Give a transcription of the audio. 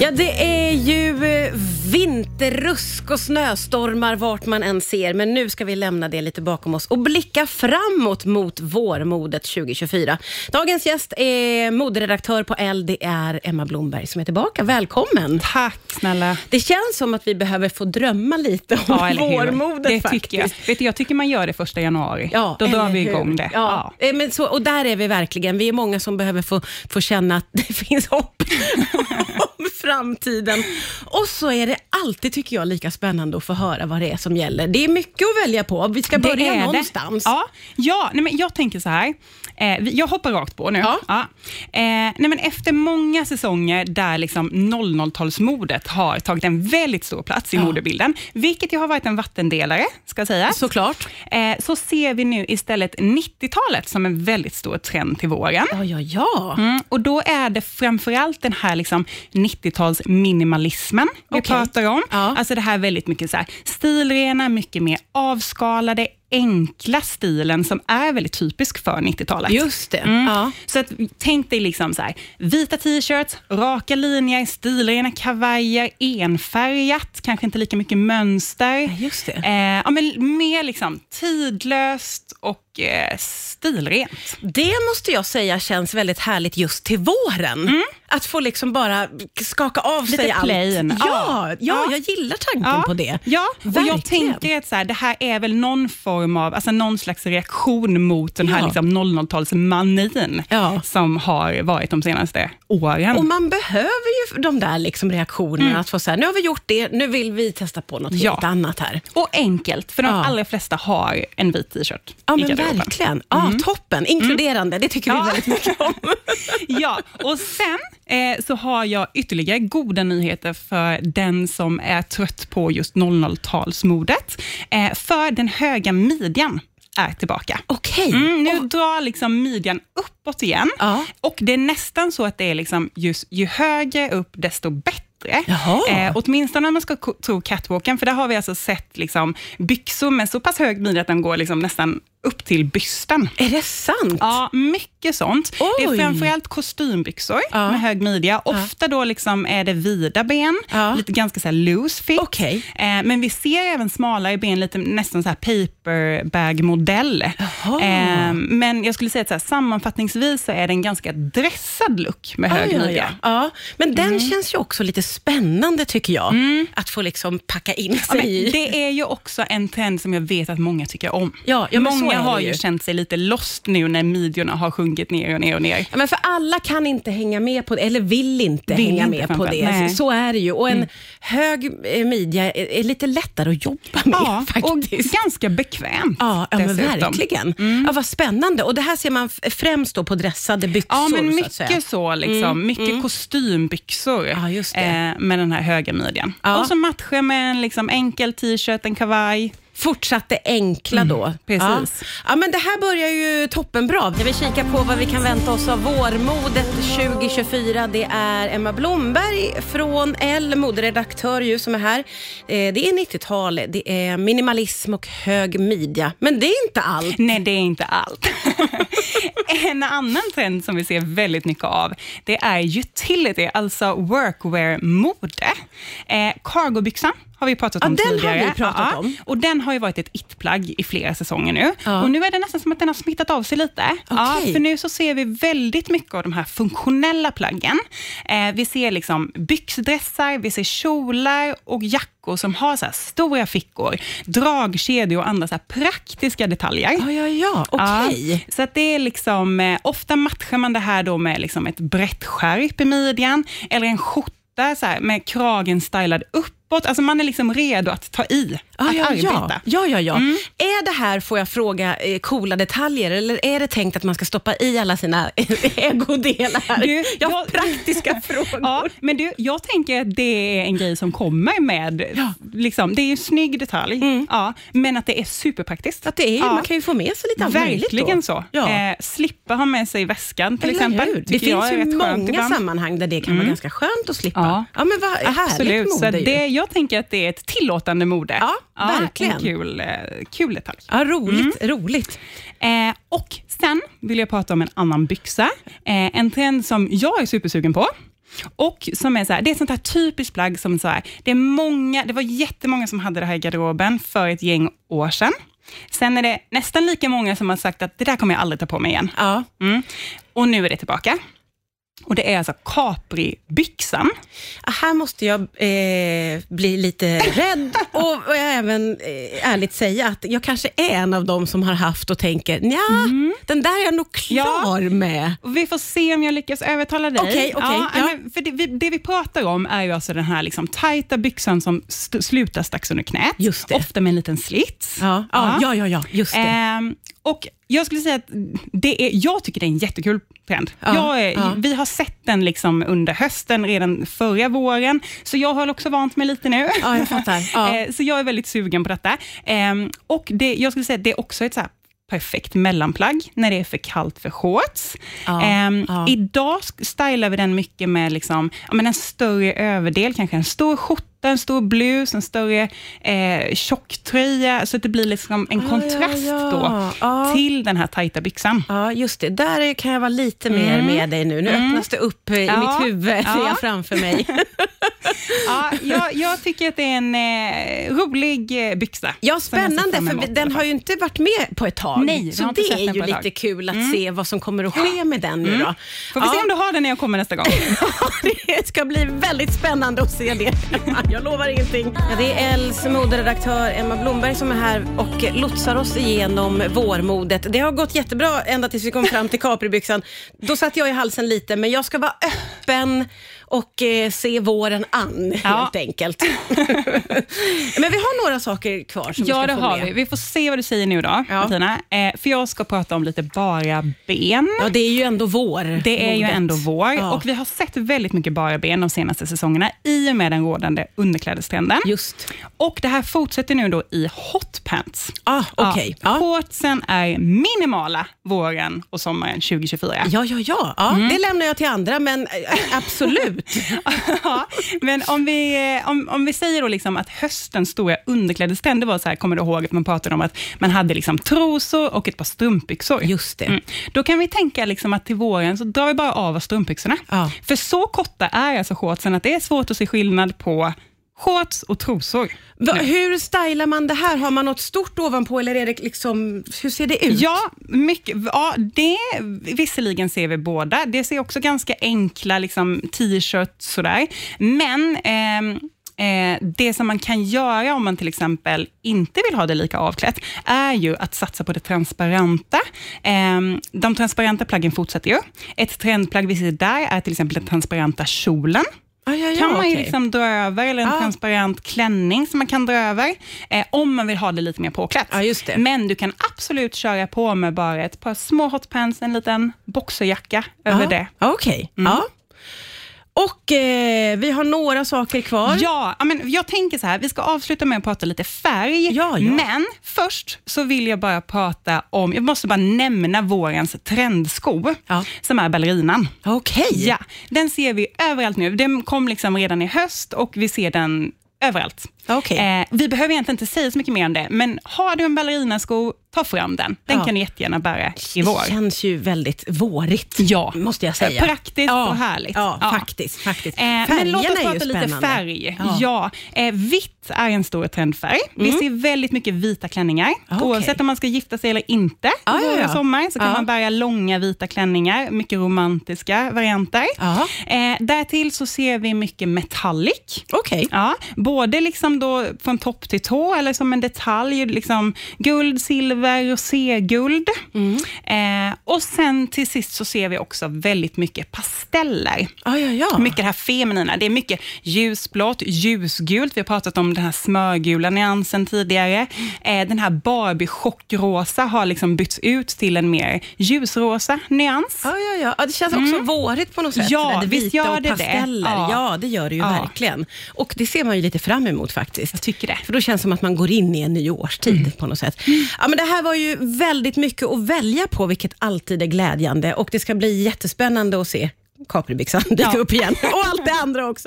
Ja, det är ju eh, vinter vinterrusk och snöstormar vart man än ser, men nu ska vi lämna det lite bakom oss och blicka framåt mot vårmodet 2024. Dagens gäst är moderedaktör på L, det är Emma Blomberg som är tillbaka. Välkommen! Tack snälla. Det känns som att vi behöver få drömma lite om Ja, vårmodet Det faktiskt. tycker jag. Vet du, jag tycker man gör det första januari. Ja, Då drar vi hur? igång det. Ja. Eh, Men så, och där är vi verkligen. Vi är många som behöver få, få känna att det finns hopp om framtiden. Och så är det alltid, tycker jag, lika spännande att få höra vad det är som gäller. Det är mycket att välja på. Vi ska Det börja är det. någonstans. Ja, ja nej men jag tänker så här. Eh, vi- jag hoppar rakt på nu. Ja. Eh, nej men efter många säsonger där liksom 00-talsmodet har tagit en väldigt stor plats i Ja. modebilden, vilket ju har varit en vattendelare, ska sägas. Såklart. Eh, så ser vi nu istället 90-talet som en väldigt stor trend till våren. Ja, ja, ja. Mm, och Då är det framförallt den här liksom 90-talsminimalismen vi Okej. pratar om. Ja. Alltså det här väldigt mycket så här stilrena, mycket mer avskalade, enkla stilen som är väldigt typisk för 90-talet. Just det. Mm. Ja. Så att, tänk dig liksom så här, vita t-shirts, raka linjer, stilrena kavajer, enfärgat, kanske inte lika mycket mönster. Just det. Eh, ja, men mer liksom tidlöst och eh, stilrent. Det måste jag säga känns väldigt härligt just till våren. Att få liksom bara skaka av Lite sig plain. allt. Ja, ja, Ja. jag gillar tanken på det. Ja, och jag Verkligen. tänker att så här, det här är väl någon form av, alltså någon slags reaktion mot den här Ja. liksom 00-talsmanin Ja. som har varit de senaste åren. Och man behöver ju de där liksom reaktionerna, att få säga nu har vi gjort det, nu vill vi testa på något Ja. helt annat här. Och enkelt, för de Ja. allra flesta har en vit t-shirt Ja, men verkligen. Ja, Toppen. Inkluderande, det tycker vi Ja. väldigt mycket om. Ja, och sen eh, så har jag ytterligare goda nyheter för den som är trött på just 00-talsmodet. Eh, för den höga midjan är tillbaka. Okej. Mm, nu drar liksom midjan uppåt igen. Ja. Och Det är nästan så att det är liksom just, ju högre upp, desto bättre. Jaha. Eh, åtminstone om man ska tro catwalken, för där har vi alltså sett liksom byxor med så pass hög midja att den går liksom nästan upp till bysten. Är det sant? Ja, mycket sånt. Det Oj. är framförallt kostymbyxor Ja. med hög midja. Ofta då liksom är det vida ben, Ja. lite ganska så här loose fit. Okej. Eh, men vi ser även smalare ben, lite nästan så här paperbag-modell. Eh, men jag skulle säga att så här, sammanfattningsvis så är det en ganska dressad look med hög Ja, ja, midja. ja. ja. Men den Mm. känns ju också lite spännande tycker jag. Att få liksom packa in Ja, sig i. det är ju också en trend som jag vet att många tycker om. Ja, ja, så många har ju. ju känt sig lite lost nu när midjorna har sjunkit ner och ner och ner. Ja, men för alla kan inte hänga med på det, eller vill inte Vill hänga inte med på det. nej. Så, så är det ju. Och en hög eh, midja är, är lite lättare att jobba med Ja, och faktiskt. ganska bekvämt Ja, ja men dessutom. Mm. verkligen. Ja, vad spännande. Och Det här ser man främst då på dressade byxor. Ja, men så mycket så. liksom. mycket kostymbyxor Ja, eh, med den här höga midjan. Ja. Och så matchar med en liksom, enkel t-shirt, en kavaj. Fortsatt det enkla då. Mm, precis. Ja. ja, men det här börjar ju toppenbra. Jag vill kika på vad vi kan vänta oss av vårmodet 2024. Det är Emma Blomberg från L, moderedaktör ju, som är här. Eh, Det är 90-tal, det är minimalism och hög midja. Men det är inte allt. Nej, det är inte allt. en annan trend som vi ser väldigt mycket av, det är utility, alltså workwear-mode. Eh, cargobyxan har vi pratat Ja, om den har tidigare. vi pratat om. Och Den har ju varit ett it-plagg i flera säsonger nu. Ja. Och Nu är det nästan som att den har smittat av sig lite. Ja, Okej. för nu så ser vi väldigt mycket av de här funktionella plaggen. Eh, vi ser liksom byxdressar, vi ser kjolar och jackor som har så stora fickor, dragkedjor och andra så praktiska detaljer. Ja, ja, ja. Okej. Ja, så att det är liksom, eh, ofta matchar man det här då med liksom ett brett skärp i midjan, eller en skjorta så här, med kragen stylad uppåt. Alltså man är liksom redo att ta i, Ja, att ja, arbeta. ja. ja, ja. Mm. Är det här, får jag fråga, eh, coola detaljer eller är det tänkt att man ska stoppa i alla sina ägodelar? Du, jag har praktiska frågor. Ja, men du, jag tänker att det är en grej som kommer med, Ja. liksom, det är en snygg detalj, ja, men att det är superpraktiskt. Att det är, Ja. Man kan ju få med sig lite allt Verkligen så. Ja. Eh, slippa ha med sig väskan till Eller exempel. hur? Det finns ju många sammanhang där det kan vara ganska skönt att slippa. Ja. Men vad härligt Absolut, så mode ju. Jag tänker att det är ett tillåtande mode. Ja, verkligen. En kul, eh, kul detalj. Ja, roligt. Mm. roligt. Eh, och sen vill jag prata om en annan byxa. Eh, en trend som jag är supersugen på. Och som är så här, det är ett sånt här typiskt plagg som så här, det, är många, det var jättemånga som hade det här i garderoben för ett gäng år sedan. Sen är det nästan lika många som har sagt att det där kommer jag aldrig ta på mig igen. Ja. Mm. Och nu är det tillbaka. Och Det är alltså Capri-byxan. Ah, Här måste jag eh, bli lite rädd och, och även eh, ärligt säga att jag kanske är en av dem som har haft och tänker, ja, den där är jag nog klar med. Och vi får se om jag lyckas övertala dig. Okej, okej, ja, ja. men för det, vi, det vi pratar om är ju alltså den här liksom tajta byxan som slutar strax under knät. Ofta med en liten slits. Ja, ja, ja, ja, ja just det. Ehm, och jag skulle säga att det är, jag tycker det är en jättekul trend. Ja, jag ja. Vi har sett den liksom under hösten, redan förra våren, så jag har också vant mig lite nu. Ja, jag. Eh, så jag är väldigt sugen på detta. Ehm, och det, jag skulle säga att det är också ett så här perfekt mellanplagg när det är för kallt för shorts. Ja, Ehm, ja. Idag stylar vi den mycket med liksom, ja, men en större överdel, kanske en stor skjorta, en stor blus, en större eh, tjocktröja, så att det blir liksom en Ja, kontrast då till den här tajta byxan. Ja, just det. Där kan jag vara lite mer med dig nu. Nu öppnas det upp eh, i Mm. Mitt huvud, ser ja. jag framför mig. Ja, jag, jag tycker att det är en eh, rolig eh, byxa. Ja, spännande, för den har ju inte varit med på ett tag. Nej, så det är ju lite kul att se vad som kommer att ske med den nu då. Får vi se Ja. om du har den när jag kommer nästa gång. det ska bli väldigt spännande att se det. Jag lovar ingenting. Ja, det är Els moderedaktör Emma Blomberg som är här och lotsar oss igenom vårmodet. Det har gått jättebra ända tills vi kom fram till Capribyxan. Då satt jag i halsen lite, men jag ska vara öppen och eh, se våren an Ja. helt enkelt. men vi har några saker kvar som Ja, vi det ska få har med. vi. Vi får se vad du säger nu då, Ja. Martina. Eh, för jag ska prata om lite bara ben. Ja, det är ju ändå vår. Det är ju modet. ändå vår Ja. och vi har sett väldigt mycket bara ben de senaste säsongerna i och med den rådande underklädestrenden. Just. Och det här fortsätter nu då i hotpants. Ah, okej. Ja. Shortsen är minimala våren och sommaren 2024. Ja, ja, ja. ja Mm. Det lämnar jag till andra, men eh, Ja, men om vi, om, om vi säger då liksom att höstens stora underklädestrend, det var så här, kommer du ihåg att man pratade om att man hade liksom trosor och ett par strumpbyxor? Just det. Mm. Då kan vi tänka liksom att till våren så drar vi bara av oss strumpbyxorna. Ja. För så korta är alltså shortsen att det är svårt att se skillnad på shorts och trosor. Va, hur stylar man det här? Har man något stort ovanpå eller är det liksom, hur ser det ut? Ja, mycket, ja, det visserligen ser vi båda. Det ser också ganska enkla liksom, t-shirts sådär. Men ehm, Eh, det som man kan göra om man till exempel inte vill ha det lika avklätt, är ju att satsa på det transparenta. Eh, de transparenta plaggen fortsätter ju. Ett trendplagg vi ser där är till exempel den transparenta kjolen. Ah, ja, ja, kan man ju okej. liksom dra över, eller en Ja. transparent klänning som man kan dra över, eh, om man vill ha det lite mer påklätt. Ja, just det. Men du kan absolut köra på med bara ett par små hotpants, en liten boxerjacka över det. Okej. Mm. Och eh, vi har några saker kvar. Ja, men jag tänker så här, vi ska avsluta med att prata lite färg, Ja, ja. men först så vill jag bara prata om, jag måste bara nämna vårens trendsko, Ja. som är ballerinan. Okej. Ja, den ser vi överallt nu. Den kom liksom redan i höst och vi ser den överallt. Okej. Eh, vi behöver egentligen inte säga så mycket mer om det, men har du en ballerinasko, ta fram den. Den Ja. kan du jättegärna bära i vår. Det känns ju väldigt vårigt, Ja. måste jag säga. Praktiskt ja. och härligt. Ja, Ja. faktiskt. faktiskt. Eh, men låt oss prata lite färg. Ja. Eh, vitt är en stor trendfärg. Vi ser väldigt mycket vita klänningar. Ah, okej. Oavsett om man ska gifta sig eller inte Ja, i ja, sommar, så kan Ja. man bära långa vita klänningar. Mycket romantiska varianter. Ja. Eh, därtill så ser vi mycket metallic. Okej. Ja, både liksom då från topp till tå, eller som en detalj, liksom guld, silver, roséguld. Eh, och sen till sist så ser vi också väldigt mycket pasteller. Ja, ja, ja. Mycket det här feminina. Det är mycket ljusblått, ljusgult. Vi har pratat om den här smörgula nyansen tidigare. Eh, den här Barbie-chockrosa har liksom bytts ut till en mer ljusrosa nyans. Ja, ja, ja. ja, det känns också vårigt på något sätt. Mm. Ja, det visst vita gör och det det. pasteller. Ja. Ja. det gör det ju verkligen. Och det ser man ju lite fram emot faktiskt. Jag tycker det. För då känns det som att man går in i en ny årstid på något sätt. Ja, men det här var ju väldigt mycket att välja på, vilket alltid är glädjande. Och det ska bli jättespännande att se Capribyxan dyka Ja. upp igen. Och allt det andra också.